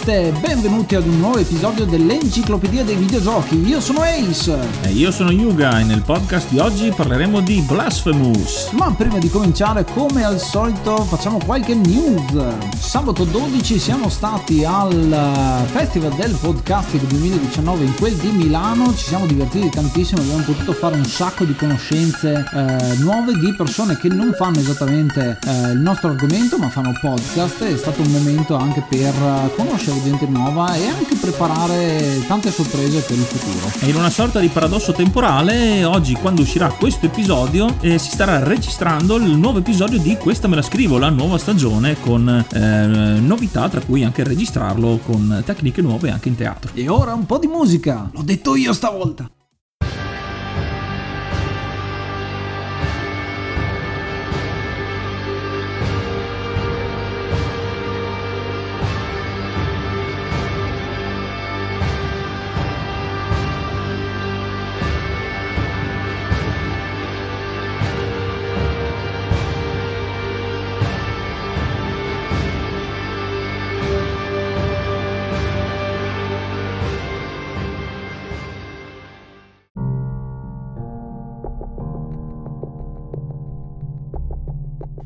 podcast e benvenuti ad un nuovo episodio dell'Enciclopedia dei Videogiochi. Io sono Ace. E io sono Yuga e nel podcast di oggi parleremo di Blasphemous. Ma prima di cominciare, come al solito, facciamo qualche news. Sabato 12 siamo stati al Festival del Podcasting 2019 in quel di Milano, ci siamo divertiti tantissimo, abbiamo potuto fare un sacco di conoscenze eh, nuove di persone che non fanno esattamente eh, il nostro argomento ma fanno podcast, è stato un momento anche per conoscere gente nuova e anche preparare tante sorprese per il futuro. E in una sorta di paradosso temporale, oggi quando uscirà questo episodio eh, si starà registrando il nuovo episodio di Questa me la scrivo, la nuova stagione con eh, novità tra cui anche registrarlo con tecniche nuove anche in teatro. E ora un po' di musica, l'ho detto io stavolta.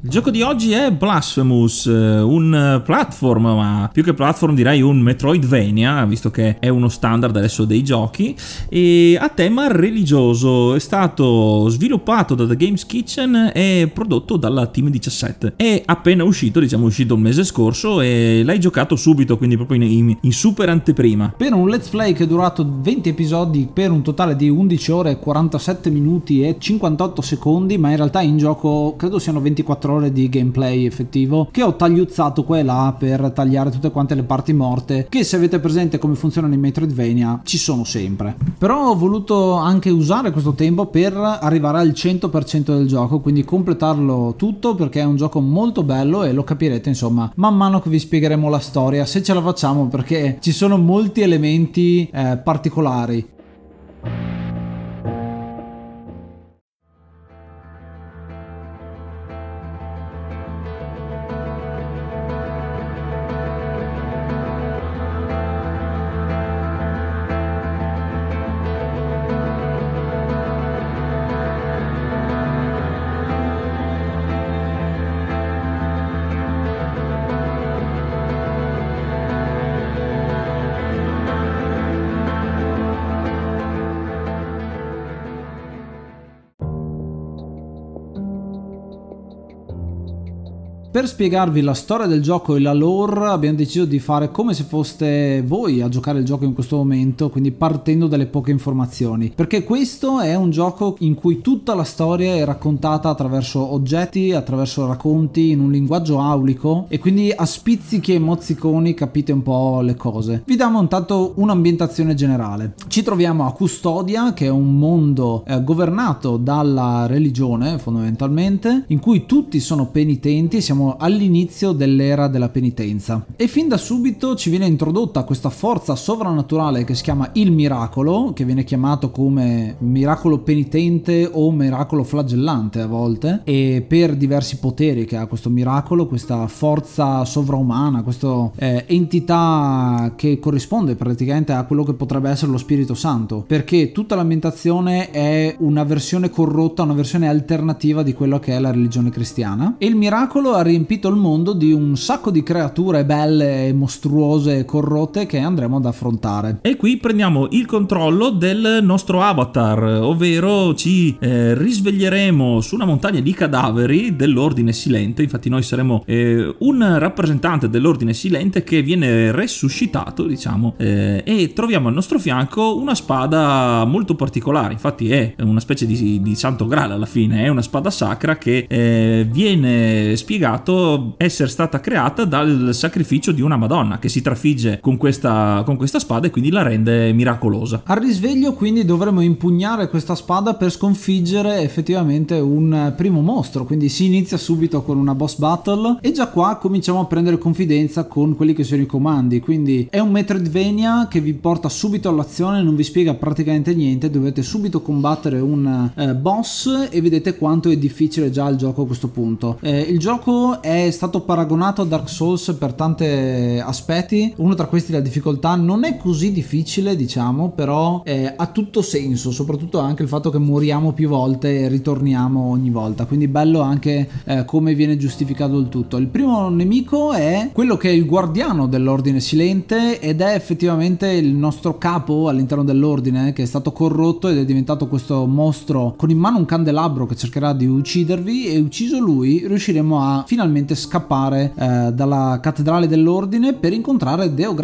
Il gioco di oggi è Blasphemous, eh, un platform, ma più che platform direi un Metroidvania, visto che è uno standard adesso dei giochi, e a tema religioso. È stato sviluppato da The Games Kitchen e prodotto dalla Team 17. È appena uscito, diciamo uscito il mese scorso, e l'hai giocato subito, quindi proprio in, in super anteprima. Per un let's play che è durato 20 episodi per un totale di 11 ore, 47 minuti e 58 secondi, ma in realtà in gioco credo siano 24 ore ore di gameplay effettivo che ho tagliuzzato qua e là per tagliare tutte quante le parti morte che se avete presente come funzionano i Metroidvania ci sono sempre. Però ho voluto anche usare questo tempo per arrivare al 100% del gioco quindi completarlo tutto perché è un gioco molto bello e lo capirete insomma man mano che vi spiegheremo la storia se ce la facciamo perché ci sono molti elementi eh, particolari Per spiegarvi la storia del gioco e la lore abbiamo deciso di fare come se foste voi a giocare il gioco in questo momento, quindi partendo dalle poche informazioni. Perché questo è un gioco in cui tutta la storia è raccontata attraverso oggetti, attraverso racconti, in un linguaggio aulico e quindi a spizzichi e mozziconi capite un po' le cose. Vi diamo intanto un'ambientazione generale. Ci troviamo a Custodia, che è un mondo eh, governato dalla religione fondamentalmente, in cui tutti sono penitenti, siamo all'inizio dell'era della penitenza. E fin da subito ci viene introdotta questa forza sovrannaturale che si chiama il miracolo, che viene chiamato come miracolo penitente o miracolo flagellante a volte. E per diversi poteri che ha questo miracolo, questa forza sovraumana, questa eh, entità che corrisponde praticamente a quello che potrebbe essere lo Spirito Santo, perché tutta l'ambientazione è una versione corrotta, una versione alternativa di quello che è la religione cristiana. E il miracolo arriva riempito il mondo di un sacco di creature belle, mostruose e corrotte che andremo ad affrontare. E qui prendiamo il controllo del nostro avatar, ovvero ci eh, risveglieremo su una montagna di cadaveri dell'ordine silente, infatti noi saremo eh, un rappresentante dell'ordine silente che viene resuscitato, diciamo, eh, e troviamo al nostro fianco una spada molto particolare, infatti è una specie di, di santo grale alla fine, è una spada sacra che eh, viene spiegato essere stata creata dal sacrificio di una Madonna che si trafigge con questa, con questa spada e quindi la rende miracolosa. Al risveglio quindi dovremo impugnare questa spada per sconfiggere effettivamente un primo mostro, quindi si inizia subito con una boss battle e già qua cominciamo a prendere confidenza con quelli che sono i comandi, quindi è un Metroidvania che vi porta subito all'azione, non vi spiega praticamente niente, dovete subito combattere un eh, boss e vedete quanto è difficile già il gioco a questo punto. Eh, il gioco è stato paragonato a Dark Souls per tanti aspetti, uno tra questi la difficoltà non è così difficile diciamo, però eh, ha tutto senso, soprattutto anche il fatto che moriamo più volte e ritorniamo ogni volta, quindi bello anche eh, come viene giustificato il tutto. Il primo nemico è quello che è il guardiano dell'ordine silente ed è effettivamente il nostro capo all'interno dell'ordine che è stato corrotto ed è diventato questo mostro con in mano un candelabro che cercherà di uccidervi e ucciso lui riusciremo a finalmente scappare eh, dalla cattedrale dell'ordine per incontrare Deo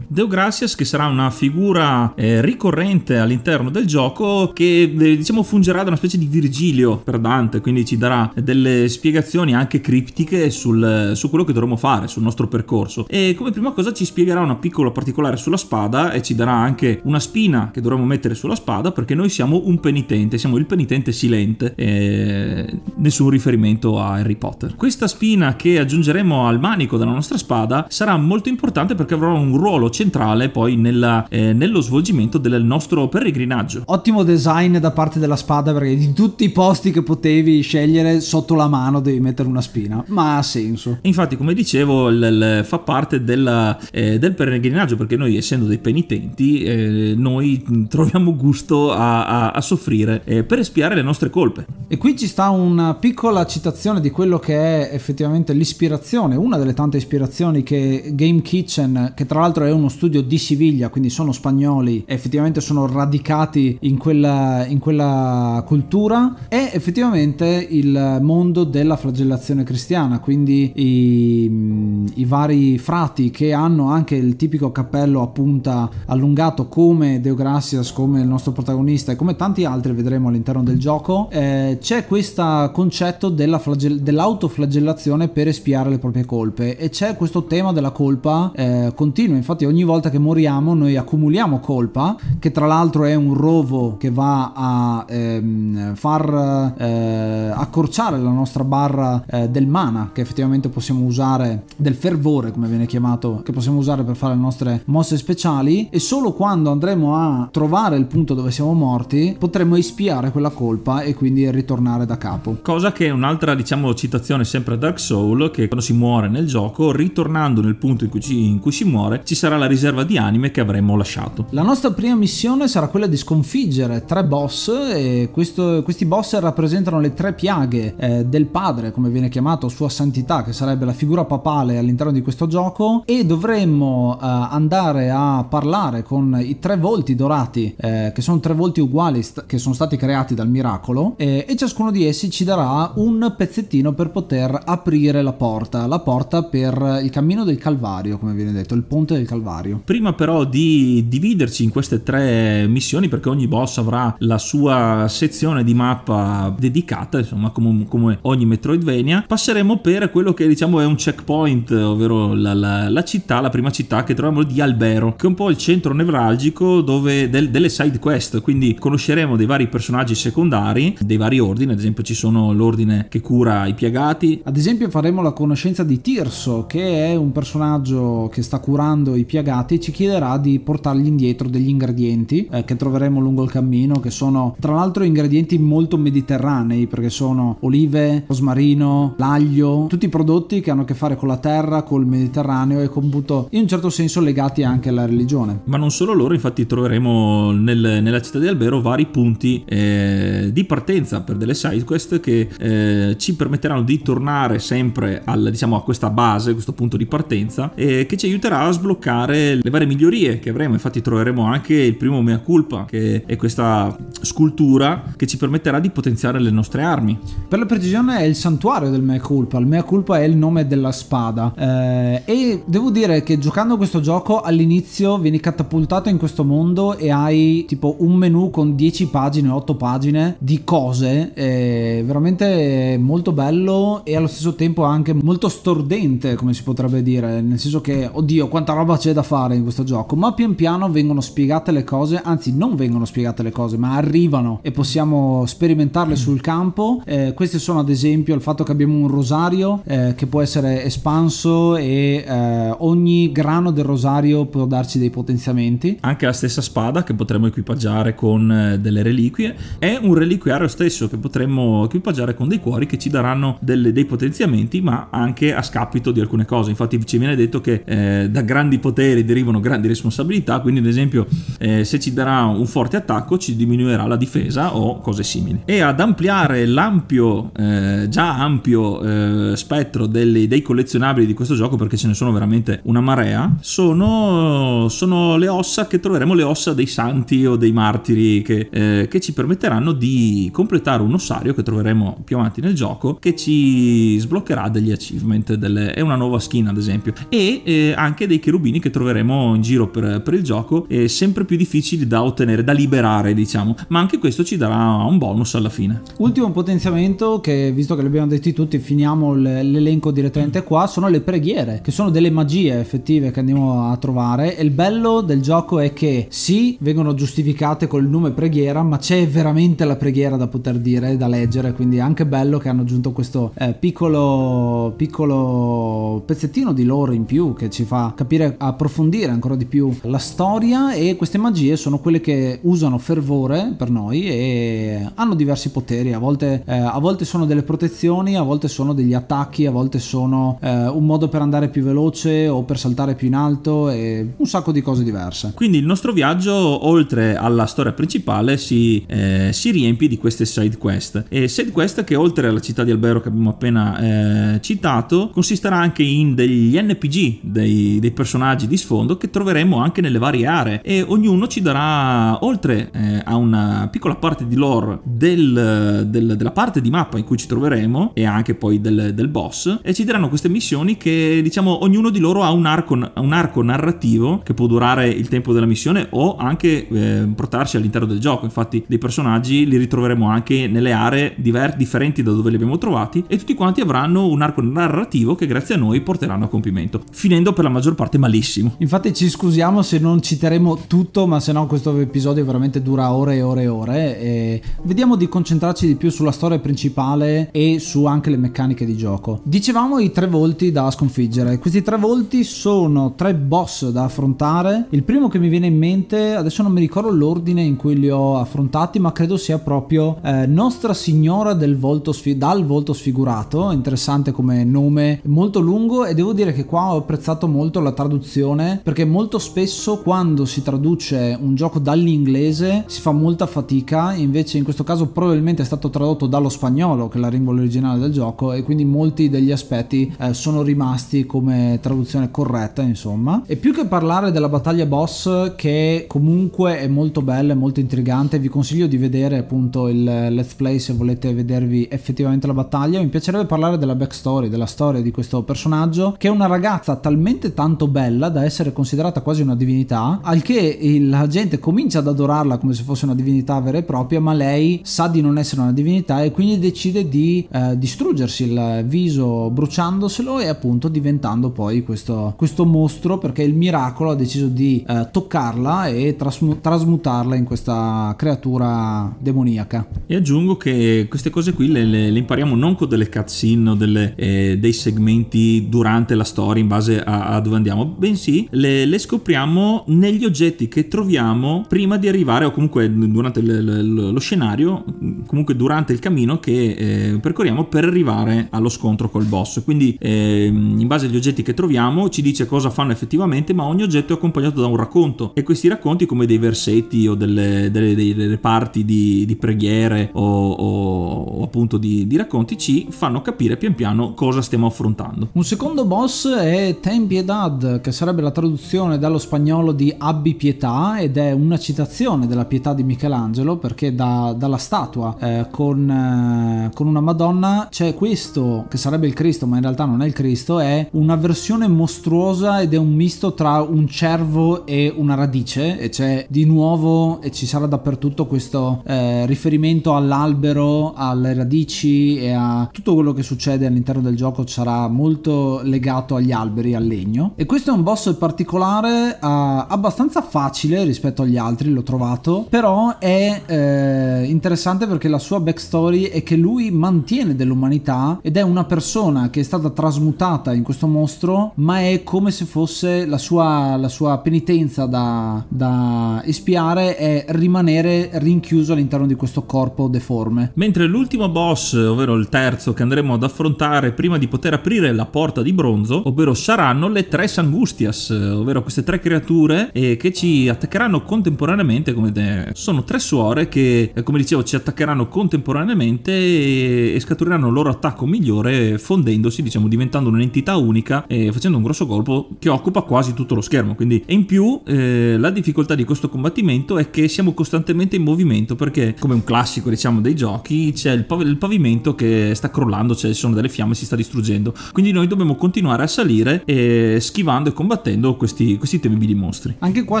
Gracias. Deo Gracias che sarà una figura eh, ricorrente all'interno del gioco che eh, diciamo fungerà da una specie di Virgilio per Dante, quindi ci darà delle spiegazioni anche criptiche sul, su quello che dovremo fare, sul nostro percorso. E come prima cosa ci spiegherà una piccola particolare sulla spada e ci darà anche una spina che dovremo mettere sulla spada perché noi siamo un penitente, siamo il penitente silente, e nessun riferimento a Harry Potter. Questa spina che aggiungeremo al manico della nostra spada sarà molto importante perché avrà un ruolo centrale poi nella, eh, nello svolgimento del nostro peregrinaggio. Ottimo design da parte della spada perché di tutti i posti che potevi scegliere sotto la mano devi mettere una spina, ma ha senso. Infatti come dicevo l- l- fa parte della, eh, del peregrinaggio perché noi essendo dei penitenti eh, noi troviamo gusto a, a, a soffrire eh, per espiare le nostre colpe. E qui ci sta una piccola citazione di quello che è effettivamente l'ispirazione, una delle tante ispirazioni che Game Kitchen, che tra l'altro è uno studio di Siviglia, quindi sono spagnoli, effettivamente sono radicati in quella, in quella cultura, è effettivamente il mondo della flagellazione cristiana, quindi i, i vari frati che hanno anche il tipico cappello a punta allungato come Deo Gracias, come il nostro protagonista e come tanti altri vedremo all'interno del gioco, eh, c'è questo concetto della flagell- dell'autoflagellazione per espiare le proprie colpe e c'è questo tema della colpa eh, continua, infatti ogni volta che moriamo noi accumuliamo colpa, che tra l'altro è un rovo che va a ehm, far eh, accorciare la nostra barra eh, del mana, che effettivamente possiamo usare, del fervore come viene chiamato, che possiamo usare per fare le nostre mosse speciali e solo quando andremo a trovare il punto dove siamo morti potremo espiare quella colpa e quindi ritornare da capo. Cosa che è un'altra diciamo citazione sempre a Dark Soul che quando si muore nel gioco ritornando nel punto in cui, ci, in cui si muore ci sarà la riserva di anime che avremmo lasciato. La nostra prima missione sarà quella di sconfiggere tre boss e questo, questi boss rappresentano le tre piaghe eh, del padre, come viene chiamato, sua santità, che sarebbe la figura papale all'interno di questo gioco e dovremmo eh, andare a parlare con i tre volti dorati, eh, che sono tre volti uguali st- che sono stati creati dal miracolo e ciascuno di essi ci darà un pezzettino per poter aprire la porta, la porta per il cammino del Calvario, come viene detto, il ponte del Calvario. Prima però di dividerci in queste tre missioni, perché ogni boss avrà la sua sezione di mappa dedicata, insomma come, come ogni Metroidvania, passeremo per quello che diciamo è un checkpoint, ovvero la, la, la città, la prima città che troviamo di Albero, che è un po' il centro nevralgico dove, del, delle side quest, quindi conosceremo dei vari personaggi secondari, dei vari ordini, ad esempio ci sono l'ordine che cura i piagati. Ad esempio faremo la conoscenza di Tirso, che è un personaggio che sta curando i piagati, ci chiederà di portargli indietro degli ingredienti eh, che troveremo lungo il cammino, che sono tra l'altro ingredienti molto mediterranei, perché sono olive, rosmarino, l'aglio, tutti i prodotti che hanno a che fare con la terra, col Mediterraneo e appunto in un certo senso legati anche alla religione. Ma non solo loro, infatti troveremo nel, nella città di Albero vari punti eh, di partenza per delle side quest che eh, ci permetteranno di tornare sempre al, diciamo, a questa base, questo punto di partenza, e che ci aiuterà a sbloccare le varie migliorie che avremo. Infatti troveremo anche il primo mea culpa, che è questa scultura che ci permetterà di potenziare le nostre armi. Per la precisione è il santuario del mea culpa, il mea culpa è il nome della spada eh, e devo dire che giocando questo gioco all'inizio vieni catapultato in questo mondo e hai tipo un menu con 10 pagine, 8 pagine di cose, è veramente molto bello e allo stesso tempo anche molto stordente come si potrebbe dire, nel senso che oddio quanta roba c'è da fare in questo gioco, ma pian piano vengono spiegate le cose, anzi non vengono spiegate le cose, ma arrivano e possiamo sperimentarle sul campo. Eh, questi sono ad esempio il fatto che abbiamo un rosario eh, che può essere espanso e eh, ogni grano del rosario può darci dei potenziamenti. Anche la stessa spada che potremmo equipaggiare con eh, delle reliquie è un reliquiario stesso che potremmo equipaggiare con dei cuori che ci daranno delle, dei potenziamenti ma anche a scapito di alcune cose. Infatti ci viene detto che eh, da grandi poteri derivano grandi responsabilità, quindi ad esempio eh, se ci darà un forte attacco ci diminuirà la difesa o cose simili. E ad ampliare l'ampio, eh, già ampio eh, spettro delle, dei collezionabili di questo gioco, perché ce ne sono veramente una marea, sono, sono le ossa che troveremo, le ossa dei santi o dei martiri che, eh, che ci permetteranno di completare un ossario che troveremo più avanti nel gioco che ci sbloccherà degli achievement, delle, è una nuova skin ad esempio, e eh, anche dei cherubini che troveremo in giro per, per il gioco, eh, sempre più difficili da ottenere, da liberare diciamo, ma anche questo ci darà un bonus alla fine. Ultimo potenziamento che visto che l'abbiamo detti tutti finiamo l'elenco direttamente qua, sono le preghiere, che sono delle magie effettive che andiamo a trovare e il bello del gioco è che sì, vengono giustificate col nome preghiera, ma c'è veramente la preghiera da poter dire, da leggere, quindi è anche bello che hanno aggiunto questo eh, piccolo, piccolo pezzettino di lore in più che ci fa capire, approfondire ancora di più la storia e queste magie sono quelle che usano fervore per noi e hanno diversi poteri, a volte, eh, a volte sono delle protezioni, a volte sono degli attacchi, a volte sono eh, un modo per andare più veloce o per saltare più in alto e un sacco di cose diverse. Quindi il nostro viaggio, oltre alla storia principale, si, eh, si riempie di queste side quest. E side quest che oltre alla città di Albero che abbiamo appena eh, citato, consisterà anche in degli NPG, dei, dei, personaggi di sfondo che troveremo anche nelle varie aree e ognuno ci darà, oltre eh, a una piccola parte di lore del, del, della parte di mappa in cui ci troveremo e anche poi del, del boss, e ci daranno queste missioni che diciamo ognuno di loro ha un arco, un arco narrativo che può durare il tempo della missione o anche eh, portarci all'interno del gioco. Infatti dei personaggi li ritroveremo anche nelle aree diver- differenti da dove li abbiamo trovati e tutti quanti avranno un arco narrativo che grazie a noi porteranno a compimento, finendo per la maggior parte malissimo. Infatti ci scusiamo se non citeremo tutto, ma se no questo episodio veramente dura ore e ore e ore e vediamo di concentrarci di più sulla storia principale e su anche le meccaniche di gioco. Dicevamo i tre volti da sconfiggere. Questi tre volti sono tre boss da affrontare. Il primo che mi viene in mente, adesso non mi ricordo l'ordine in cui li ho affrontati, ma credo sia proprio eh, Nostra Signora del volto sfi- dal volto sfigurato. Interessante come nome, molto lungo e devo dire che qua ho apprezzato molto la traduzione perché molto spesso quando si traduce un gioco dall'inglese si fa molta fatica, invece in questo caso probabilmente è stato tradotto dallo spagnolo che è la lingua originale del gioco e quindi molti degli aspetti eh, sono rimasti come traduzione corretta insomma. E più che parlare della battaglia boss che comunque è molto bella e molto intrigante, vi consiglio di vedere appunto il let's play se volete vedervi effettivamente la battaglia, mi piacerebbe parlare della backstory, della storia di questo personaggio che è una ragazza talmente tanto bella da essere considerata quasi una divinità, al che la gente comincia ad adorarla come se fosse una divinità vera e propria, ma lei sa di non essere una divinità e quindi decide di eh, distruggersi il viso bruciandoselo e appunto diventando poi questo, questo mostro perché il miracolo ha deciso di eh, toccarla e trasmu- trasmutarla in questa creatura demoniaca. E aggiungo che queste cose qui le, le, le impariamo non con delle cutscene o delle, eh, dei segmenti durante la storia in base a, a dove andiamo, bensì le, le, scopriamo negli oggetti che troviamo prima di arrivare o comunque durante l, lo scenario, comunque durante il cammino che eh, percorriamo per arrivare allo scontro col boss. Quindi eh, in base agli oggetti che troviamo ci dice cosa fanno effettivamente, ma ogni oggetto è accompagnato da un racconto e questi racconti come dei versetti o delle, delle, delle parti di, di preghiere o, o, o appunto di, di, racconti ci fanno capire pian piano cosa stiamo affrontando. Un secondo boss è Ten Piedad, che sarebbe la traduzione dallo spagnolo di Abbi Pietà ed è una citazione della pietà di Michelangelo perché da, dalla statua eh, con, eh, con una Madonna c'è questo che sarebbe il Cristo ma in realtà non è il Cristo, è una versione mostruosa ed è un misto tra un cervo e una radice e c'è di nuovo e ci sarà dappertutto questo eh, riferimento all'albero, alle radici e a tutto quello che succede all'interno del gioco sarà molto legato agli alberi, al legno. E questo è un boss particolare eh, abbastanza facile rispetto agli altri, l'ho trovato, però è eh, interessante perché la sua backstory è che lui mantiene dell'umanità ed è una persona che è stata trasmutata in questo mostro, ma è come se fosse la sua, la sua penitenza da, da espiare è rimanere rinchiuso all'interno di questo corpo deforme. Mentre l'ultimo boss, ovvero il terzo che andremo ad affrontare prima di poter aprire la porta di bronzo, ovvero saranno le tre Sangustias, ovvero queste tre creature eh, che ci attaccheranno contemporaneamente, come de- sono tre suore che, eh, come dicevo, ci attaccheranno contemporaneamente e, e scaturiranno il loro attacco migliore fondendosi, diciamo, diventando un'entità unica e facendo un grosso colpo che occupa quasi tutto lo schermo. Quindi, e in più, eh, la difficoltà di questo combattimento è che siamo costantemente in movimento perché, come un classico, diciamo, dei giochi, c'è il, pav- il pavimento che sta crollando, cioè ci sono delle fiamme, si sta distruggendo. Quindi noi dobbiamo continuare a salire eh, schivando e combattendo questi, questi temibili mostri. Anche qua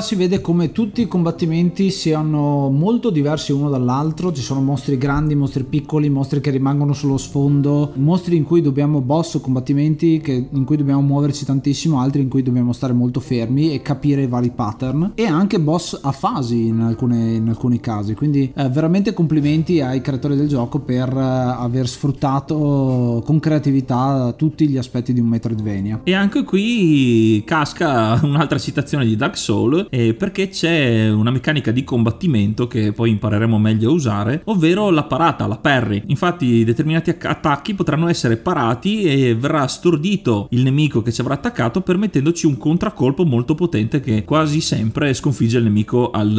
si vede come tutti i combattimenti siano molto diversi uno dall'altro, ci sono mostri grandi, mostri piccoli, mostri che rimangono sullo sfondo, mostri in cui dobbiamo boss combattimenti che, in cui dobbiamo muoverci tantissimo, altri in cui dobbiamo stare molto fermi e capire i vari pattern e anche boss a fasi in, alcune, in alcuni casi. Quindi eh, veramente complimenti ai creatori del gioco per eh, aver sfruttato con creatività tutti gli aspetti di un Metroidvania. E anche qui casca un'altra citazione di Dark Souls eh, perché c'è una meccanica di combattimento che poi impareremo meglio a usare, ovvero la parata, la parry. Infatti determinati attacchi potranno essere parati e verrà stordito il nemico che ci avrà attaccato permettendoci un contraccolpo molto potente che quasi sempre sconfigge il nemico al,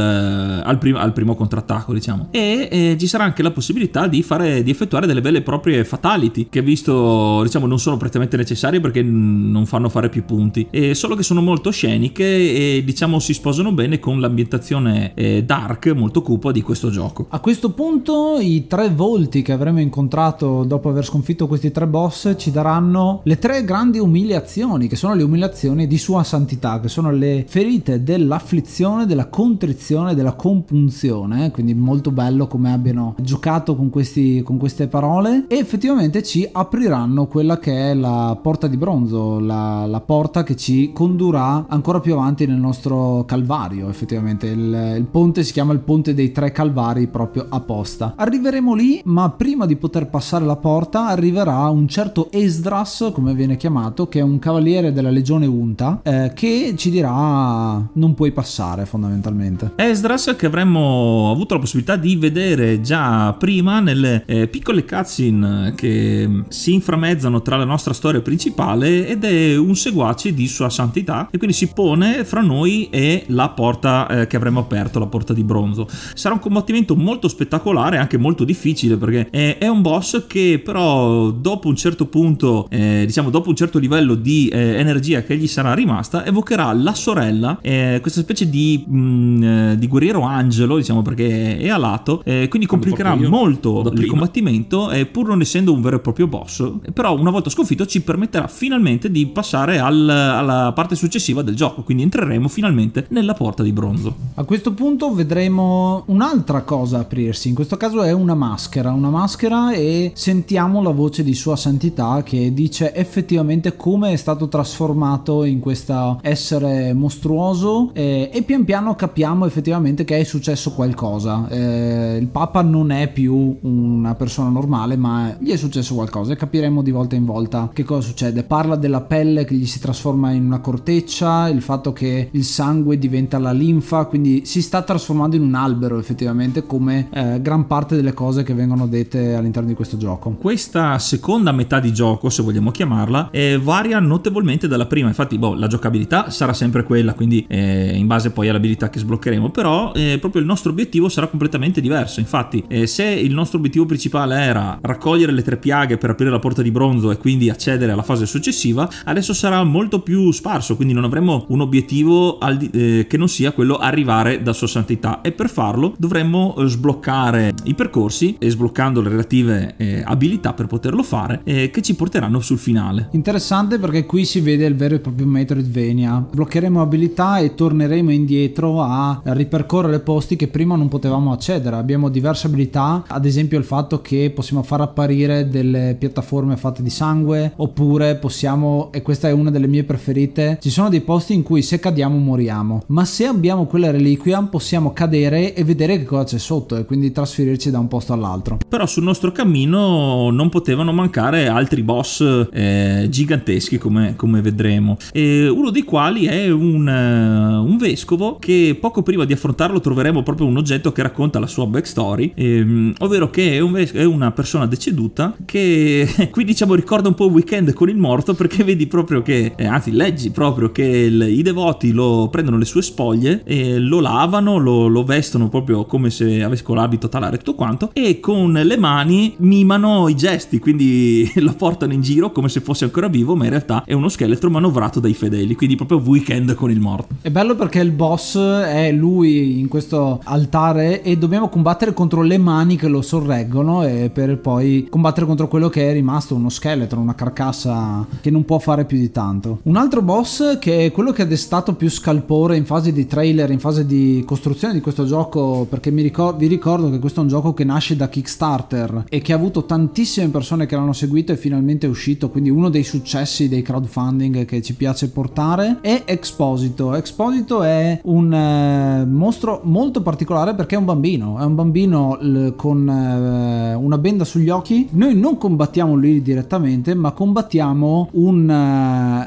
al, prim- al primo contrattacco diciamo. E eh, ci sarà anche la possibilità di, fare, di effettuare delle vere e proprie fatality che visto diciamo non sono prettamente necessarie perché non fanno fare più punti, e solo che sono molto sceniche e diciamo si sposano bene con l'ambientazione eh, dark molto cupa di questo gioco. A questo punto i tre volti che avremo incontrato dopo aver sconfitto questi tre boss ci daranno le tre grandi umiliazioni che sono le umiliazioni di sua santità, che sono le ferite dell'afflizione, della contrizione, della compunzione, quindi molto bello come abbiano giocato con, questi, con queste parole e effettivamente ci apriranno quella che è la porta di bronzo, la, la porta che ci condurrà ancora più avanti nel nostro calvario effettivamente. Il, il ponte si chiama il ponte dei tre calvari proprio apposta. Arriveremo lì ma prima di poter passare la porta arriverà un certo Esdras come viene chiamato che è un cavaliere della legione Unta eh, che ci dirà non puoi passare fondamentalmente Esdras che avremmo avuto la possibilità di vedere già prima nelle eh, piccole cutscene che si inframmezzano tra la nostra storia principale ed è un seguace di sua santità e quindi si pone fra noi e la porta eh, che avremo aperto, la porta di bronzo. Sarà un combattimento molto spettacolare, anche molto difficile perché è, è un boss che però dopo un certo punto, eh, diciamo dopo un certo livello di eh, energia che gli sarà rimasta, evocherà la sorella, eh, questa specie di, mh, mm, eh, di guerriero angelo, diciamo perché è alato, eh, quindi complicherà molto il combattimento pur non essendo un vero e proprio boss, però una volta sconfitto ci permetterà finalmente di passare al, alla parte successiva del gioco, quindi entreremo finalmente nella porta di bronzo. A questo punto vedremo un'altra cosa aprirsi, in questo caso è una maschera, una maschera e sentiamo la voce di Sua Santità che dice effettivamente come è stato trasformato in questo essere mostruoso eh, e pian piano capiamo effettivamente che è successo qualcosa. Eh, il Papa non è più una persona normale ma gli è successo qualcosa e capiremo di volta in volta che cosa succede. Parla della pelle che gli si trasforma in una corteccia, il fatto che il sangue diventa la linfa, quindi si sta trasformando in un albero effettivamente come eh, gran parte delle cose che vengono dette all'interno di questo gioco. Questa seconda metà di gioco, se vogliamo chiamarla, eh, varia notevolmente dalla prima, infatti boh, la giocabilità sarà sempre quella, quindi eh, in base poi all'abilità che sbloccheremo, però eh, proprio il nostro obiettivo sarà completamente diverso, infatti eh, se il nostro obiettivo principale era raccogliere le tre piaghe per aprire la porta di bronzo e quindi accedere alla fase successiva, adesso sarà molto più sparso, quindi non avremo un obiettivo di, eh, che non sia quello arrivare da sua santità e per farlo dovremmo eh, sbloccare i percorsi e sbloccando le relative eh, abilità per poterlo fare eh, che ci porteranno sul finale. Interessante perché qui si vede il vero e proprio Metroidvania. Bloccheremo abilità e torneremo indietro a ripercorrere posti che prima non potevamo accedere. Abbiamo diverse abilità, ad esempio il fatto che possiamo far apparire delle piattaforme fatte di sangue oppure possiamo, e questa è una delle mie preferite, ci sono dei posti in cui se cadiamo moriamo, ma se abbiamo quella reliquia possiamo cadere e vedere che cosa c'è sotto e quindi trasferirci da un posto all'altro. Però sul nostro cammino non potevano mancare altri boss eh, giganteschi come, come vedremo. E uno dei quali è un, uh, un, vescovo che poco prima di affrontarlo troveremo proprio un oggetto che racconta la sua backstory, ehm, ovvero che è, un ves- è, una persona deceduta che qui diciamo ricorda un po' il weekend con il morto perché vedi proprio che, eh, anzi leggi proprio che il, i devoti lo prendono le sue spoglie e lo lavano, lo, lo vestono proprio come se avesse con l'abito talare tutto quanto e con le mani mimano i gesti, quindi lo portano in giro come se fosse ancora vivo, ma in realtà è uno scheletro manovrato dai fedeli, quindi proprio weekend con il morto. È bello perché il boss è lui in questo altare e dobbiamo combattere contro le mani che lo sorreggono e per poi combattere contro quello che è rimasto uno scheletro, una carcassa che non può fare più di tanto. Un altro boss che è quello che ha destato più scalpore in fase di trailer, in fase di costruzione di questo gioco, perché ricor- vi ricordo che questo è un gioco che nasce da Kickstarter e che ha avuto tantissime persone che l'hanno seguito e finalmente è uscito, quindi uno dei successi dei crowdfunding che ci piace portare è Exposito. Exposito è un eh, mostro molto particolare perché è un bambino, è un bambino l- con eh, una benda sugli occhi. Noi non combattiamo lui direttamente, ma combattiamo un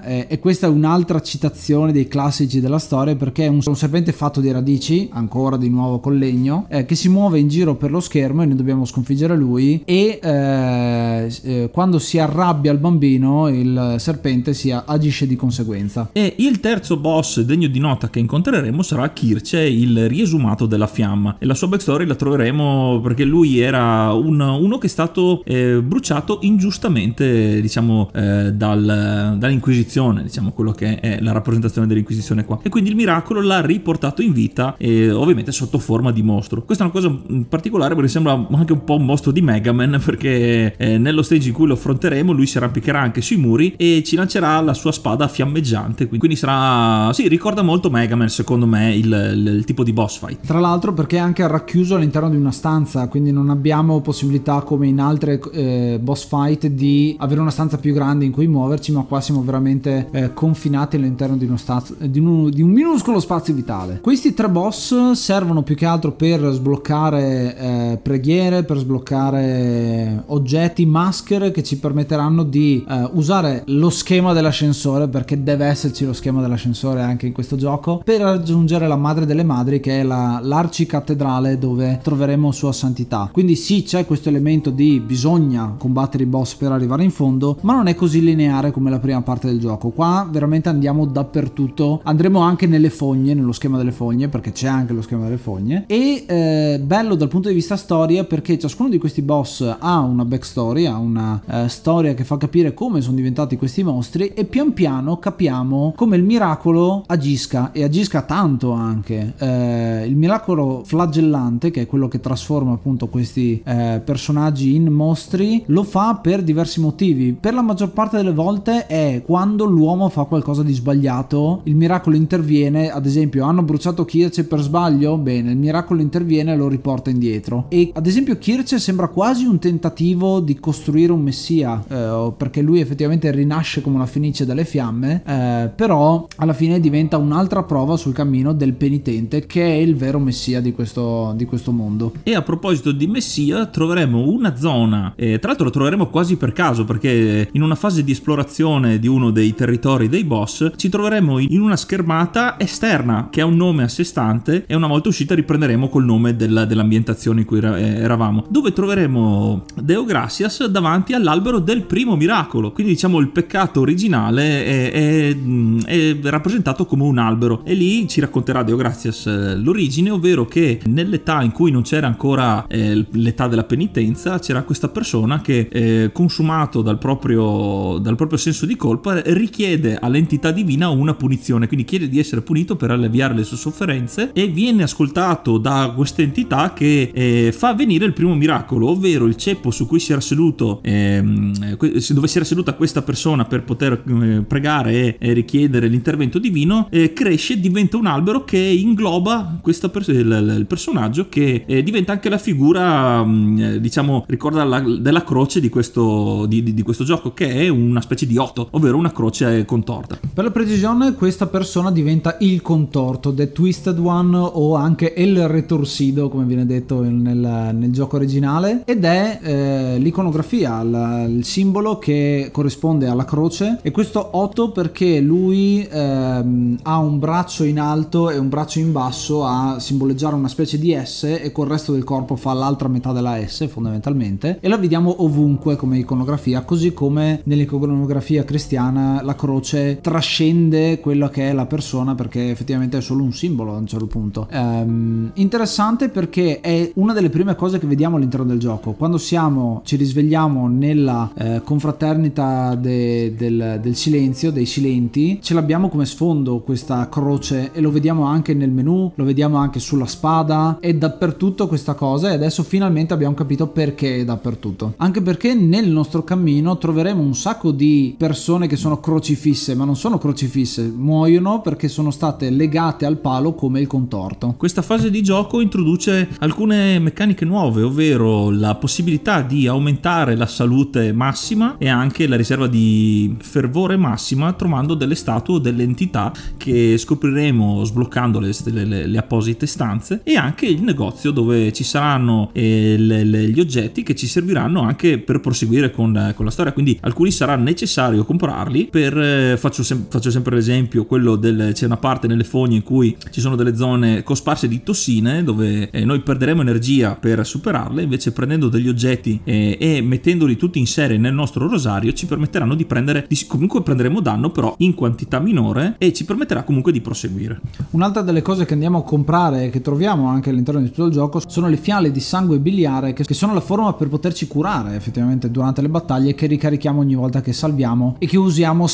eh, e questa è un'altra citazione dei classici della storia perché è un, un serpente fatto di radici, ancora di nuovo con legno, eh, che si muove in giro per lo schermo e noi dobbiamo sconfiggere lui e eh, eh, quando si arrabbia il bambino il serpente si agisce di conseguenza. E il terzo boss degno di nota che incontreremo sarà Kirce, il riesumato della fiamma e la sua backstory la troveremo perché lui era un, uno che è stato eh, bruciato ingiustamente diciamo eh, dal, dall'inquisizione diciamo quello che è la rappresentazione dell'inquisizione qua. E quindi il miracolo l'ha riportato in vita e ovviamente sotto forma di mostro. Questa è una cosa particolare perché sembra anche un po' un mostro di Mega Man perché eh, nello stage in cui lo affronteremo lui si arrampicherà anche sui muri e ci lancerà la sua spada fiammeggiante. Quindi sarà sì ricorda molto Mega Man secondo me il, il, il tipo di boss fight. Tra l'altro perché è anche racchiuso all'interno di una stanza quindi non abbiamo possibilità come in altre eh, boss fight di avere una stanza più grande in cui muoverci ma qua siamo veramente eh, confinati all'interno di uno, stazio, di, un, di un minuscolo spazio vitale. Questi tre boss servono più che altro per sbloccare eh, preghiere per sbloccare oggetti maschere che ci permetteranno di eh, usare lo schema dell'ascensore perché deve esserci lo schema dell'ascensore anche in questo gioco per raggiungere la madre delle madri che è la, l'arcicattedrale dove troveremo sua santità. Quindi sì c'è questo elemento di bisogna combattere i boss per arrivare in fondo ma non è così lineare come la prima parte del gioco. Qua veramente andiamo dappertutto. Andremo anche nelle fogne nello schema delle fogne perché c'è anche lo schema delle fogne. E eh, bello dal punto di vista storia perché ciascuno di questi boss ha una backstory ha una eh, storia che fa capire come sono diventati questi mostri e pian piano capiamo come il miracolo agisca e agisca tanto anche. Eh, il miracolo flagellante che è quello che trasforma appunto questi eh, personaggi in mostri lo fa per diversi motivi. Per la maggior parte delle volte è quando l'uomo fa qualcosa di sbagliato il miracolo interviene ad esempio hanno bruciato Kirce per sbaglio? Bene il miracolo interviene e lo riporta indietro. E ad esempio Kirce sembra quasi un tentativo di costruire un messia eh, perché lui effettivamente rinasce come una fenice dalle fiamme eh, però alla fine diventa un'altra prova sul cammino del penitente che è il vero messia di questo, di questo mondo. E a proposito di messia troveremo una zona eh, tra l'altro lo troveremo quasi per caso perché in una fase di esplorazione di uno dei territori dei boss ci troveremo in una schermata esterna che ha un nome a sé stante e una volta uscita riprenderemo col nome della, dell'ambientazione in cui eh, eravamo dove troveremo Deo Gracias davanti all'albero del primo miracolo. Quindi diciamo il peccato originale è, è, è rappresentato come un albero. E lì ci racconterà Deo Gracias eh, l'origine ovvero che nell'età in cui non c'era ancora eh, l'età della penitenza c'era questa persona che eh, consumato dal proprio, dal proprio senso di colpa richiede all'entità divina una punizione. Quindi chiede di essere punito per alleviare le sue sofferenze e viene ascoltato da questa entità che eh, fa avvenire il primo miracolo ovvero il ceppo su cui si era seduto ehm, dove si era seduta questa persona per poter eh, pregare e, richiedere l'intervento divino eh, cresce e diventa un albero che ingloba pers- il, il, personaggio che eh, diventa anche la figura mm, diciamo ricorda la, della croce di questo, di, di, di questo gioco che è una specie di otto ovvero una croce contorta per la precisione questa persona diventa il contorto The Twisted One o anche El Retorsido come viene detto nel, nel gioco originale ed è eh, l'iconografia, il, il, simbolo che corrisponde alla croce e questo 8 perché lui ehm, ha un braccio in alto e un braccio in basso a simboleggiare una specie di S e col resto del corpo fa l'altra metà della S fondamentalmente e la vediamo ovunque come iconografia così come nell'iconografia cristiana la croce trascende quella che è la persona perché effettivamente è solo un simbolo a un certo punto. Ehm, interessante perché è una delle prime cose che vediamo all'interno del gioco. Quando siamo, ci risvegliamo nella eh, confraternita de, del, del, silenzio, dei silenti, ce l'abbiamo come sfondo questa croce e lo vediamo anche nel menu, lo vediamo anche sulla spada, è dappertutto questa cosa e adesso finalmente abbiamo capito perché è dappertutto. Anche perché nel nostro cammino troveremo un sacco di persone che sono crocifisse, ma non sono crocifisse, muoiono perché sono state legate al palo come il contorto. Questa fase di gioco introduce alcune meccaniche nuove, ovvero la possibilità di aumentare la salute massima e anche la riserva di fervore massima trovando delle statue o delle entità che scopriremo sbloccando le, le, le apposite stanze e anche il negozio dove ci saranno eh, le, gli oggetti che ci serviranno anche per proseguire con, con, la storia quindi alcuni sarà necessario comprarli per eh, faccio, sem- faccio, sempre l'esempio quello del c'è una parte nelle fogne in cui ci sono delle zone cosparse di tossine dove eh, noi perderemo energia per superarle invece prendendo degli oggetti eh, e mettendoli tutti in serie nel nostro rosario ci permetteranno di prendere di, comunque prenderemo danno però in quantità minore e ci permetterà comunque di proseguire. Un'altra delle cose che andiamo a comprare e che troviamo anche all'interno di tutto il gioco sono le fiale di sangue biliare che, che sono la forma per poterci curare effettivamente durante le battaglie che ricarichiamo ogni volta che salviamo e che usiamo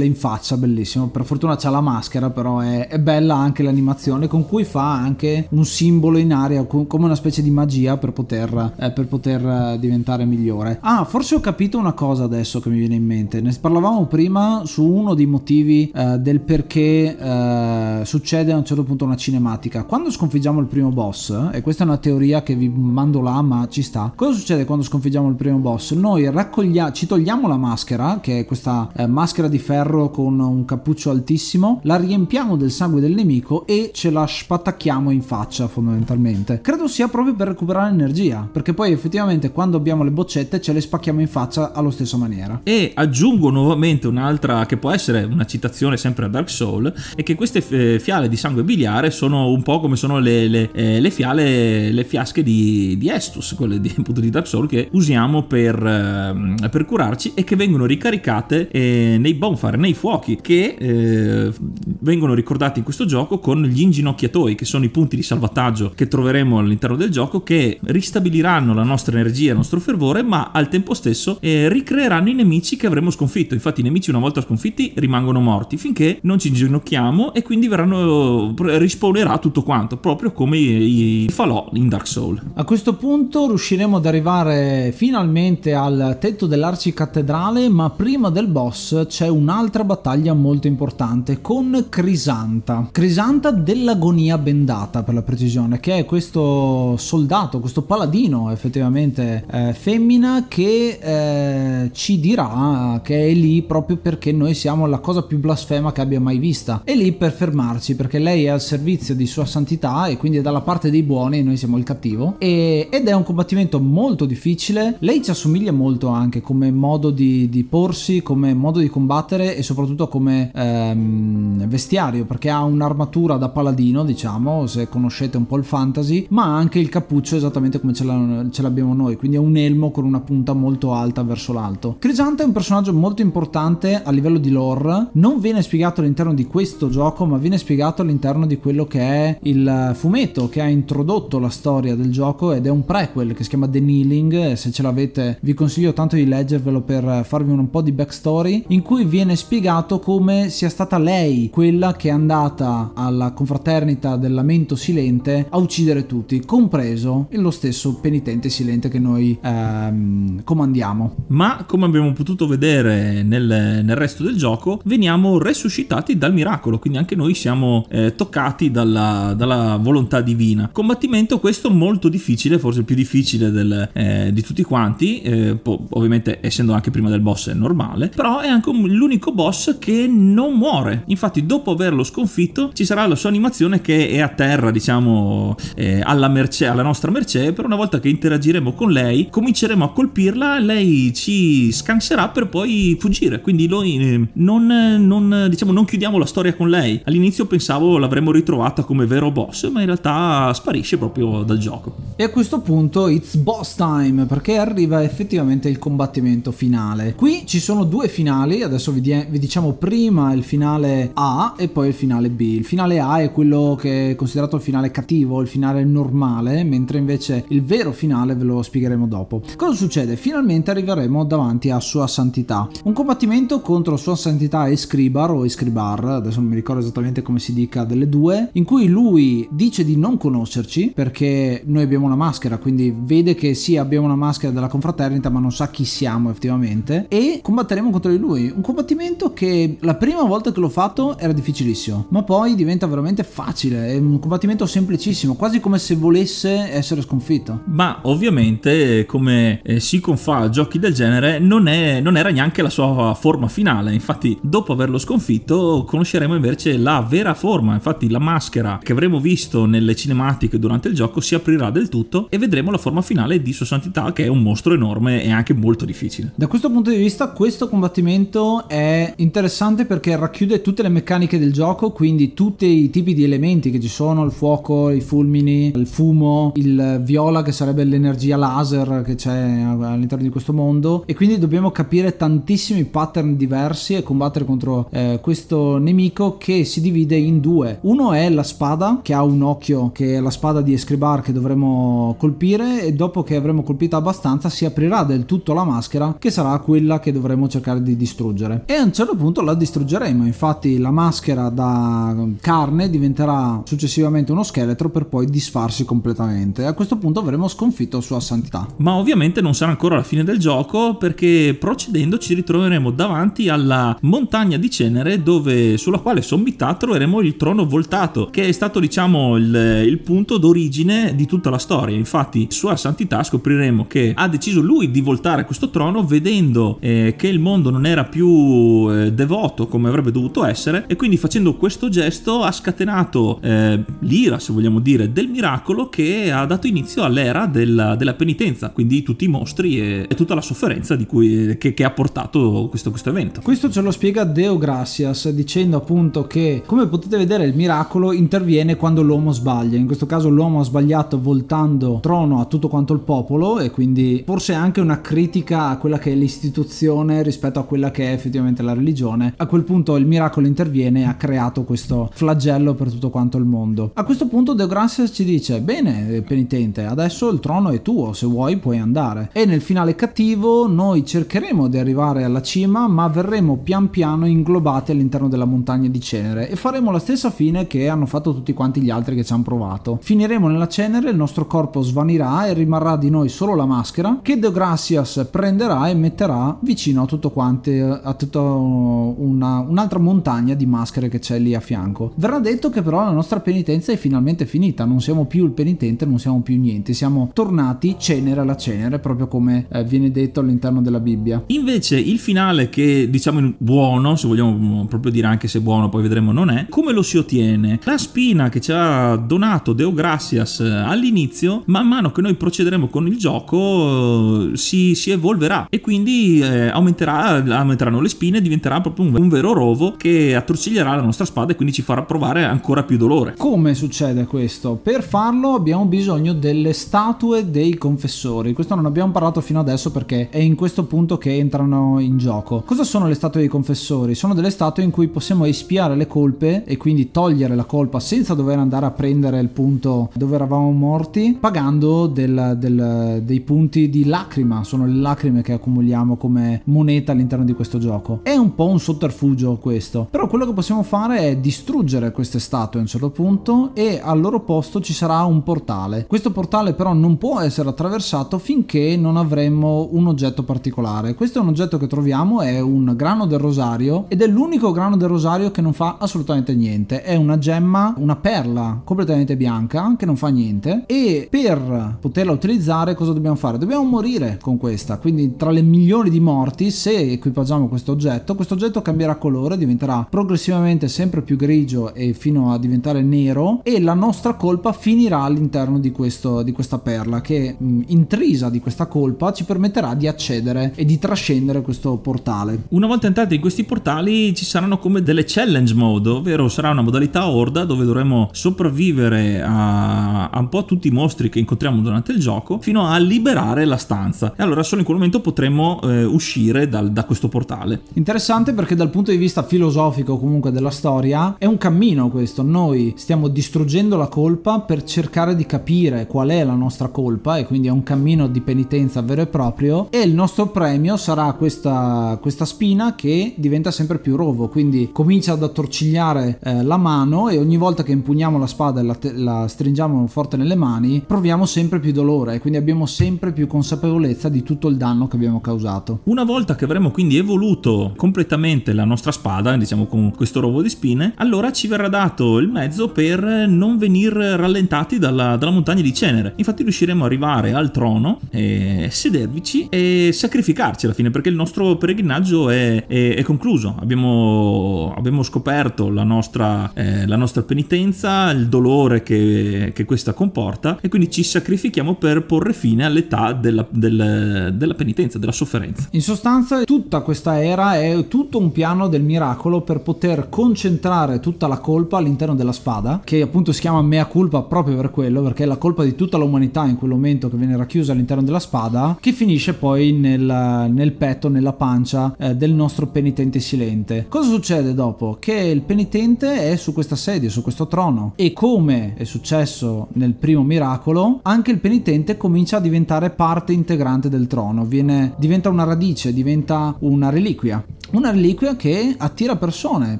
spaccandocele in faccia bellissimo. Per fortuna c'ha la maschera però è, è bella anche l'animazione con cui fa anche un simbolo in aria come una specie di magia per poter, eh, per poter eh, diventare migliore. Ah forse ho capito una cosa adesso che mi viene in mente. Ne parlavamo prima su uno dei motivi eh, del perché eh, succede a un certo punto una cinematica. Quando sconfiggiamo il primo boss e questa è una teoria che vi mando là ma ci sta cosa succede quando sconfiggiamo il primo boss? Noi raccogliamo ci togliamo la maschera che è questa eh, maschera di ferro con un cappuccio altissimo la riempiamo del sangue del nemico e ce la spattacchiamo in faccia fondamentalmente. Credo sia proprio per recuperare energia, perché poi effettivamente quando abbiamo le boccette ce le spacchiamo in faccia allo stesso maniera. E aggiungo nuovamente un'altra che può essere una citazione sempre a Dark Soul, è che queste eh, fiale di sangue biliare sono un po' come sono le, le, eh, le fiale, le fiasche di, di, Estus, quelle di, appunto di Dark Soul che usiamo per, eh, per curarci e che vengono ricaricate eh, nei bonfire, nei fuochi, che eh, vengono ricordati in questo gioco con gli inginocchiatoi, che sono i punti di salvataggio che troveremo all'interno del gioco, che ristabiliranno la nostra energia, il nostro fervore, ma al tempo stesso eh, ricreeranno i nemici che avremo sconfitto. Infatti, i nemici, una volta sconfitti, rimangono morti finché non ci inginocchiamo e quindi verranno. rispawnerà tutto quanto, proprio come i, i falò in Dark Souls. A questo punto riusciremo ad arrivare finalmente al tetto dell'arcicattedrale, ma prima del boss c'è un'altra battaglia molto importante con Crisanta. Crisanta dell'agonia bendata per la precisione, che è questo soldato, questo paladino effettivamente eh, femmina che eh, ci dirà che è lì proprio perché noi siamo la cosa più blasfema che abbia mai vista. È lì per fermarci perché lei è al servizio di sua santità e quindi è dalla parte dei buoni e noi siamo il cattivo. E, ed è un combattimento molto difficile. Lei ci assomiglia molto anche come modo di, di porsi, come modo di combattere e soprattutto come ehm, vestiario perché ha un'armatura da paladino, diciamo, se conoscete un po' il fantasy, ma anche il cappuccio esattamente come ce, ce l'abbiamo noi, quindi è un elmo con una punta molto alta verso l'alto. Crisante è un personaggio molto importante a livello di lore, non viene spiegato all'interno di questo gioco, ma viene spiegato all'interno di quello che è il fumetto che ha introdotto la storia del gioco ed è un prequel che si chiama The Kneeling, se ce l'avete vi consiglio tanto di leggervelo per farvi un po' di backstory, in cui viene spiegato come sia stata lei quella che è andata alla confraternita del lamento silente a uccidere tutti, compreso lo stesso penitente silente che noi ehm, comandiamo. Ma come abbiamo potuto vedere nel, nel, resto del gioco, veniamo resuscitati dal miracolo, quindi anche noi siamo eh, toccati dalla, dalla, volontà divina. Combattimento questo molto difficile, forse il più difficile del, eh, di tutti quanti, eh, po- ovviamente essendo anche prima del boss è normale, però è anche l'unico boss che non muore. Infatti dopo averlo sconfitto ci sarà la sua animazione che è a terra, diciamo, eh, alla, merce, alla nostra mercé per una volta che interagiremo con lei, cominceremo a colpirla, lei ci scanserà per poi fuggire. Quindi noi eh, non, non, diciamo, non chiudiamo la storia con lei. All'inizio pensavo l'avremmo ritrovata come vero boss, ma in realtà sparisce proprio dal gioco. E a questo punto it's boss time, perché arriva effettivamente il combattimento finale. Qui ci sono due finali, adesso vi, vi diciamo prima il finale A e poi il finale B. Il finale A è quello che è considerato il finale cattivo, il finale normale, mentre invece il vero finale ve lo spiegheremo dopo. Cosa succede? Finalmente arriveremo davanti a Sua Santità. Un combattimento contro Sua Santità Escribar o Escribar, adesso non mi ricordo esattamente come si dica delle due, in cui lui dice di non conoscerci perché noi abbiamo una maschera, quindi vede che sì abbiamo una maschera della confraternita ma non sa chi siamo effettivamente e combatteremo contro di lui. Un combattimento che la prima volta che l'ho fatto era difficilissimo, ma poi diventa veramente facile, è un combattimento semplicissimo, quasi come se volesse essere sconfitto. Ma ovviamente come eh, si confà a giochi del genere non, è, non era neanche la sua forma finale, infatti dopo averlo sconfitto conosceremo invece la vera forma, infatti la maschera che avremo visto nelle cinematiche durante il gioco si aprirà del tutto e vedremo la forma finale di Sua Santità che è un mostro enorme e anche molto difficile. Da questo punto di vista questo combattimento è interessante perché racchiude tutte le meccaniche del gioco, quindi tutti i tipi di elementi che ci sono, il fuoco, i fulmini, il fumo, il viola che sarebbe l'energia laser che c'è all'interno di questo mondo e quindi dobbiamo capire tantissimi pattern diversi e combattere contro eh, questo nemico che si divide in due. Uno è la spada che ha un occhio che è la spada di Escribar che dovremo colpire e dopo che avremo colpito abbastanza si aprirà del tutto la maschera che sarà quella che dovremo cercare di distruggere e un certo punto la distruggeremo. Infatti la maschera da carne diventerà successivamente uno scheletro per poi disfarsi completamente. A questo punto avremo sconfitto sua santità. Ma ovviamente non sarà ancora la fine del gioco perché procedendo ci ritroveremo davanti alla montagna di cenere dove sulla quale sommità troveremo il trono voltato che è stato diciamo il, il punto d'origine di tutta la storia. Infatti sua santità scopriremo che ha deciso lui di voltare questo trono vedendo eh, che il mondo non era più eh, devoto come avrebbe dovuto essere e quindi facendo questo gesto ha scatenato eh, l'ira se vogliamo dire del miracolo che ha dato inizio all'era della, della penitenza quindi tutti i mostri e, e tutta la sofferenza cui, che, che ha portato questo, questo evento. Questo ce lo spiega Deo Gracias dicendo appunto che come potete vedere il miracolo interviene quando l'uomo sbaglia. In questo caso l'uomo ha sbagliato voltando trono a tutto quanto il popolo e quindi forse anche una critica a quella che è l'istituzione rispetto a quella che è effettivamente la religione. A quel punto il miracolo interviene e ha creato questo flagello per tutto quanto il mondo. A questo punto De Gracias ci dice: Bene, penitente, adesso il trono è tuo, se vuoi puoi andare. E nel finale cattivo noi cercheremo di arrivare alla cima, ma verremo pian piano inglobati all'interno della montagna di cenere e faremo la stessa fine che hanno fatto tutti quanti gli altri che ci hanno provato. Finiremo nella cenere, il nostro corpo svanirà e rimarrà di noi solo la maschera che De Gracias prenderà e metterà vicino a tutto quanto a tutta una, un'altra montagna di maschere che c'è lì a fianco. Verrà detto che però la nostra penitenza è finalmente finita, non siamo più il penitente, non siamo più niente, siamo tornati cenere alla cenere, proprio come eh, viene detto all'interno della Bibbia. Invece il finale che diciamo buono, se vogliamo proprio dire anche se buono, poi vedremo non è, come lo si ottiene? La spina che ci ha donato Deo Gracias all'inizio, man mano che noi procederemo con il gioco si, si evolverà e quindi eh, aumenterà, aumenteranno le spine diventerà proprio un, vero rovo che attorciglierà la nostra spada e quindi ci farà provare ancora più dolore. Come succede questo? Per farlo abbiamo bisogno delle statue dei confessori. Questo non abbiamo parlato fino adesso perché è in questo punto che entrano in gioco. Cosa sono le statue dei confessori? Sono delle statue in cui possiamo espiare le colpe e quindi togliere la colpa senza dover andare a prendere il punto dove eravamo morti pagando del, del, dei punti di lacrima. Sono le lacrime che accumuliamo come moneta all'interno di questo gioco. È un po' un sotterfugio questo, però quello che possiamo fare è distruggere queste statue a un certo punto e al loro posto ci sarà un portale. Questo portale però non può essere attraversato finché non avremo un oggetto particolare. Questo è un oggetto che troviamo, è un grano del rosario ed è l'unico grano del rosario che non fa assolutamente niente. È una gemma, una perla completamente bianca che non fa niente e per poterla utilizzare cosa dobbiamo fare? Dobbiamo morire con questa, quindi tra le milioni di morti se equipaggiamo questo oggetto, questo oggetto cambierà colore, diventerà progressivamente sempre più grigio e fino a diventare nero e la nostra colpa finirà all'interno di questo questo, di questa perla che mh, intrisa di questa colpa ci permetterà di accedere e di trascendere questo portale. Una volta entrati in questi portali ci saranno come delle challenge mode, ovvero sarà una modalità horda dove dovremo sopravvivere a, a un po' tutti i mostri che incontriamo durante il gioco fino a liberare la stanza. E allora solo in quel momento potremo eh, uscire dal, da questo portale. Interessante perché dal punto di vista filosofico comunque della storia è un cammino questo. Noi stiamo distruggendo la colpa per cercare di capire qual è la nostra colpa e quindi è un cammino di penitenza vero e proprio e il nostro premio sarà questa, questa spina che diventa sempre più rovo, quindi comincia ad attorcigliare eh, la mano e ogni volta che impugniamo la spada e la, la stringiamo forte nelle mani proviamo sempre più dolore e quindi abbiamo sempre più consapevolezza di tutto il danno che abbiamo causato. Una volta che avremo quindi evoluto completamente la nostra spada, diciamo con questo rovo di spine, allora ci verrà dato il mezzo per non venire rallentati dalla, dalla montagna di cenere. Infatti riusciremo ad arrivare al trono, e sedervici e sacrificarci alla fine perché il nostro peregrinaggio è, è, è concluso. Abbiamo, abbiamo scoperto la nostra, eh, la nostra, penitenza, il dolore che, che, questa comporta e quindi ci sacrifichiamo per porre fine all'età della, del, della penitenza, della sofferenza. In sostanza tutta questa era è tutto un piano del miracolo per poter concentrare tutta la colpa all'interno della spada, che appunto si chiama mea culpa proprio per quello, perché è la colpa di tutta l'umanità in quel momento che viene racchiusa all'interno della spada, che finisce poi nel, nel petto, nella pancia eh, del nostro penitente silente. Cosa succede dopo? Che il penitente è su questa sedia, su questo trono e come è successo nel primo miracolo, anche il penitente comincia a diventare parte integrante del trono, viene, diventa una radice, diventa una reliquia una reliquia che attira persone,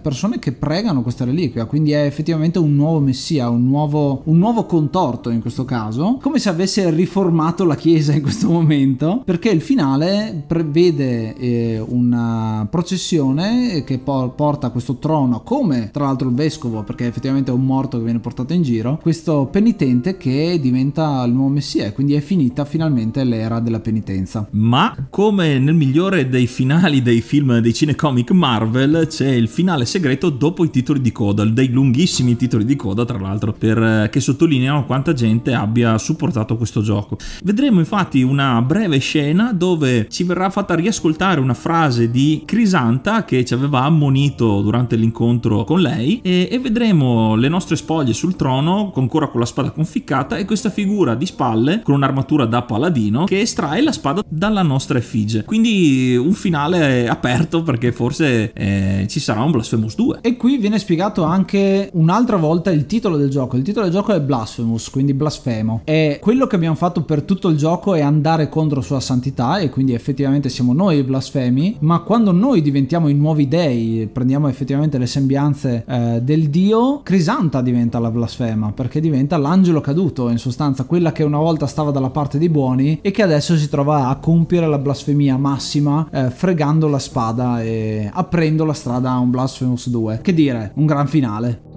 persone che pregano questa reliquia, quindi è effettivamente un nuovo messia, un nuovo, un nuovo contorto in questo caso, come se avesse riformato la chiesa in questo momento, perché il finale prevede eh, una processione che por- porta questo trono, come tra l'altro il vescovo, perché effettivamente è un morto che viene portato in giro, questo penitente che diventa il nuovo messia e quindi è finita finalmente l'era della penitenza. Ma come nel migliore dei finali dei film dei cinecomic Marvel c'è il finale segreto dopo i titoli di coda, dei lunghissimi titoli di coda tra l'altro, per, eh, che sottolineano quanta gente abbia supportato questo gioco. Vedremo infatti una breve scena dove ci verrà fatta riascoltare una frase di Crisanta che ci aveva ammonito durante l'incontro con lei e, e vedremo le nostre spoglie sul trono ancora con la spada conficcata e questa figura di spalle con un'armatura da paladino che estrae la spada dalla nostra effigie. Quindi un finale aperto perché forse eh, ci sarà un Blasphemous 2. E qui viene spiegato anche un'altra volta il titolo del gioco. Il titolo del gioco è Blasphemous, quindi blasfemo. E quello che abbiamo fatto per tutto il gioco è andare contro sua santità e quindi effettivamente siamo noi i blasfemi, ma quando noi diventiamo i nuovi dei, prendiamo effettivamente le sembianze eh, del dio, Crisanta diventa la blasfema, perché diventa l'angelo caduto, in sostanza quella che una volta stava dalla parte dei buoni e che adesso si trova a compiere la blasfemia massima eh, fregando la spada e aprendo la strada a un Blasphemous 2. Che dire, un gran finale.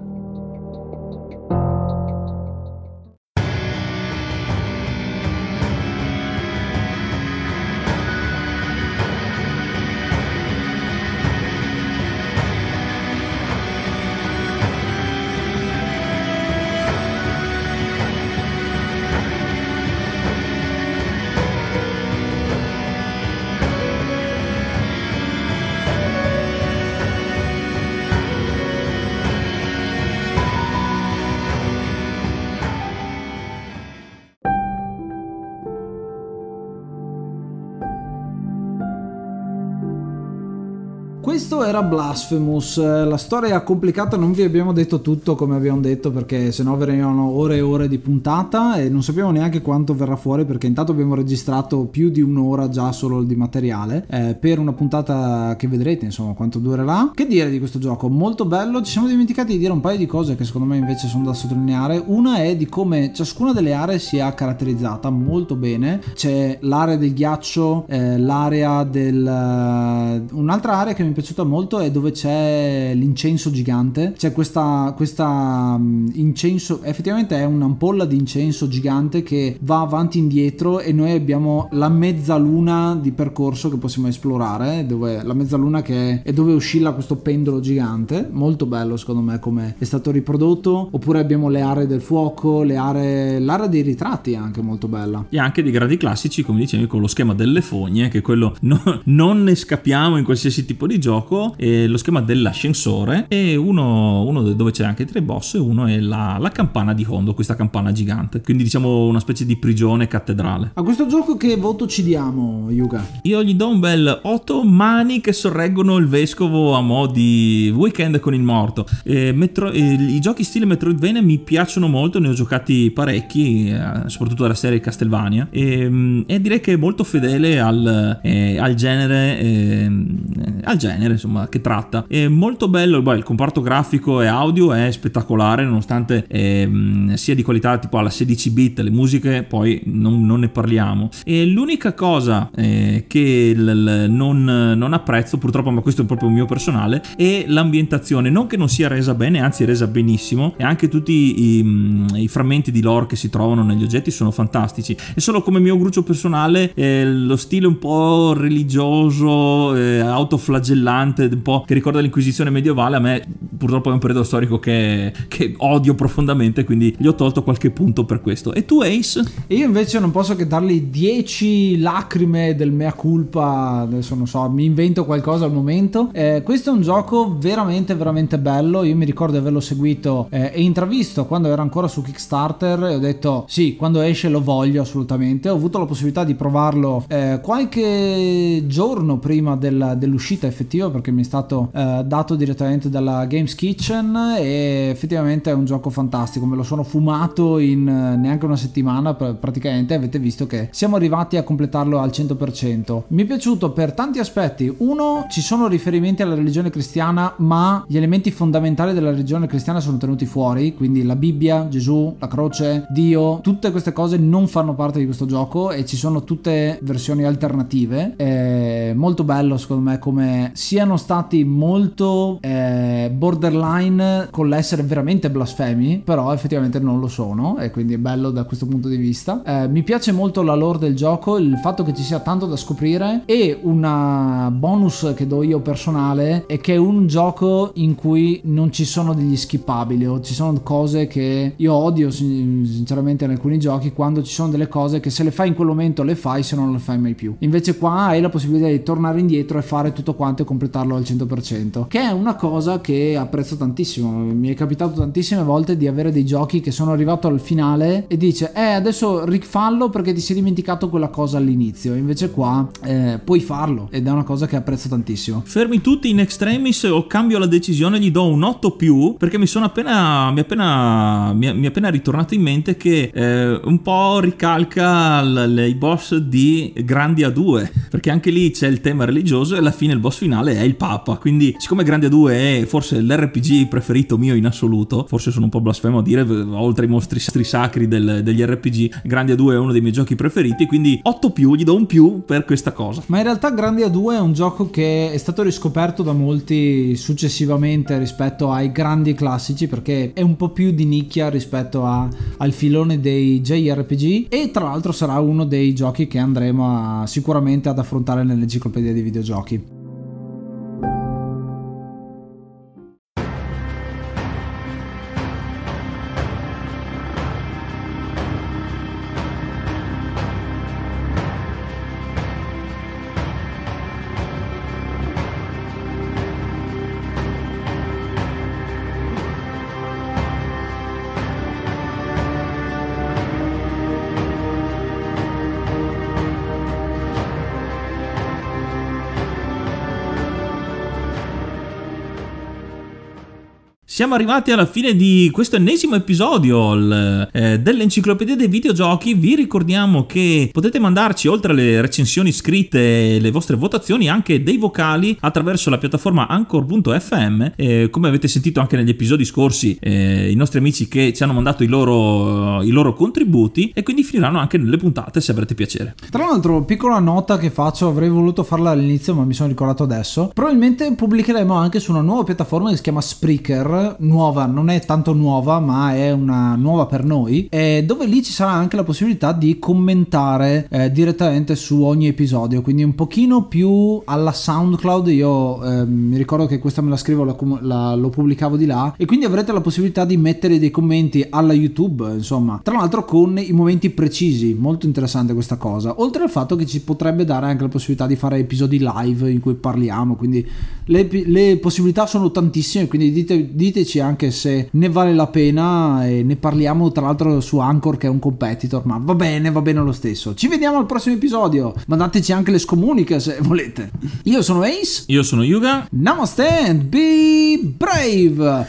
Questo era Blasphemous, la storia complicata, non vi abbiamo detto tutto come abbiamo detto perché sennò verranno ore e ore di puntata e non sappiamo neanche quanto verrà fuori perché intanto abbiamo registrato più di un'ora già solo di materiale eh, per una puntata che vedrete insomma quanto durerà. Che dire di questo gioco? Molto bello, ci siamo dimenticati di dire un paio di cose che secondo me invece sono da sottolineare. Una è di come ciascuna delle aree sia caratterizzata molto bene, c'è l'area del ghiaccio, eh, l'area del... Uh, un'altra area che mi è molto è dove c'è l'incenso gigante. C'è questa, questa um, incenso, effettivamente è un'ampolla di incenso gigante che va avanti e indietro e noi abbiamo la mezzaluna di percorso che possiamo esplorare, dove, la mezzaluna che è, è dove oscilla questo pendolo gigante. Molto bello secondo me come è stato riprodotto. Oppure abbiamo le aree del fuoco, le aree, l'area dei ritratti è anche molto bella. E anche dei gradi classici, come dicevi, con lo schema delle fogne, che quello no, non ne scappiamo in qualsiasi tipo di gioco, e lo schema dell'ascensore, e uno, uno dove c'è anche tre boss, e uno è la, la campana di Hondo, questa campana gigante. Quindi diciamo una specie di prigione cattedrale. A questo gioco che voto ci diamo, Yuga? Io gli do un bel 8 mani che sorreggono il vescovo a mo' di weekend con il morto. Eh, Metro, eh, I giochi stile Metroidvania mi piacciono molto, ne ho giocati parecchi, eh, soprattutto della serie Castlevania, e, mm, e, direi che è molto fedele al, eh, al genere, ehm, al genere insomma, che tratta. È molto bello, beh, il comparto grafico e audio è spettacolare, nonostante ehm, sia di qualità tipo alla 16 bit, le musiche poi non, non ne parliamo. E l'unica cosa eh, che l- l- non, non apprezzo, purtroppo, ma questo è proprio mio personale, è l'ambientazione. Non che non sia resa bene, anzi è resa benissimo, e anche tutti i, mm, i frammenti di lore che si trovano negli oggetti sono fantastici. È solo come mio gruccio personale eh, lo stile un po' religioso, eh, autoflagellante, un po' che ricorda l'inquisizione medievale, a me purtroppo è un periodo storico che, che odio profondamente, quindi gli ho tolto qualche punto per questo. E tu Ace? E io invece non posso che dargli 10 lacrime del mea culpa, adesso non so, mi invento qualcosa al momento. Eh, questo è un gioco veramente veramente bello, io mi ricordo di averlo seguito eh, e intravisto quando era ancora su Kickstarter e ho detto sì, quando esce lo voglio assolutamente. Ho avuto la possibilità di provarlo eh, qualche giorno prima del, dell'uscita effettiva perché mi è stato eh, dato direttamente dalla Games Kitchen e effettivamente è un gioco fantastico, me lo sono fumato in eh, neanche una settimana praticamente, avete visto che siamo arrivati a completarlo al 100%. Mi è piaciuto per tanti aspetti. Uno, ci sono riferimenti alla religione cristiana, ma gli elementi fondamentali della religione cristiana sono tenuti fuori, quindi la Bibbia, Gesù, la croce, Dio, tutte queste cose non fanno parte di questo gioco e ci sono tutte versioni alternative. È molto bello secondo me come siano stati molto eh, borderline con l'essere veramente blasfemi, però effettivamente non lo sono e quindi è bello da questo punto di vista. Eh, mi piace molto la lore del gioco, il fatto che ci sia tanto da scoprire e una bonus che do io personale è che è un gioco in cui non ci sono degli skippabili o ci sono cose che io odio sinceramente in alcuni giochi quando ci sono delle cose che se le fai in quel momento le fai se non le fai mai più. Invece qua hai la possibilità di tornare indietro e fare tutto quanto e completarlo al 100%, che è una cosa che apprezzo tantissimo. Mi è capitato tantissime volte di avere dei giochi che sono arrivato al finale e dice "Eh, adesso rifallo perché ti sei dimenticato quella cosa all'inizio". Invece qua eh, puoi farlo ed è una cosa che apprezzo tantissimo. Fermi tutti in extremis o cambio la decisione, gli do un 8 più perché mi sono appena mi è appena mi è, mi è appena ritornato in mente che eh, un po' ricalca l- i boss di Grandi A2 perché anche lì c'è il tema religioso e alla fine il boss finale è il Papa quindi siccome Grandi A2 è forse l'RPG preferito mio in assoluto forse sono un po' blasfemo a dire oltre ai mostri sacri del, degli RPG Grandi A2 è uno dei miei giochi preferiti quindi 8 più gli do un più per questa cosa ma in realtà Grandi A2 è un gioco che è stato riscoperto da molti successivamente rispetto ai grandi classici perché è un po' più di nicchia rispetto a, al filone dei JRPG e tra l'altro sarà uno dei giochi che andremo a, sicuramente ad affrontare nell'enciclopedia dei videogiochi. Siamo arrivati alla fine di questo ennesimo episodio eh, dell'enciclopedia dei videogiochi. Vi ricordiamo che potete mandarci oltre alle recensioni scritte e le vostre votazioni anche dei vocali attraverso la piattaforma anchor.fm. Eh, come avete sentito anche negli episodi scorsi, eh, i nostri amici che ci hanno mandato i loro, i loro contributi e quindi finiranno anche nelle puntate se avrete piacere. Tra l'altro, piccola nota che faccio, avrei voluto farla all'inizio, ma mi sono ricordato adesso. Probabilmente pubblicheremo anche su una nuova piattaforma che si chiama Spreaker, nuova, non è tanto nuova, ma è una nuova per noi, dove lì ci sarà anche la possibilità di commentare eh, direttamente su ogni episodio, quindi un pochino più alla SoundCloud. Io eh, mi ricordo che questa me la scrivo, la, la, lo pubblicavo di là, e quindi avrete la possibilità di mettere dei commenti alla YouTube, insomma, tra l'altro con i momenti precisi, molto interessante questa cosa. Oltre al fatto che ci potrebbe dare anche la possibilità di fare episodi live in cui parliamo, quindi le, le possibilità sono tantissime, quindi dite, diteci anche se ne vale la pena e ne parliamo tra l'altro su Anchor che è un competitor, ma va bene, va bene lo stesso. Ci vediamo al prossimo episodio, mandateci anche le scomuniche se volete. Io sono Ace. Io sono Yuga. Namaste and be brave.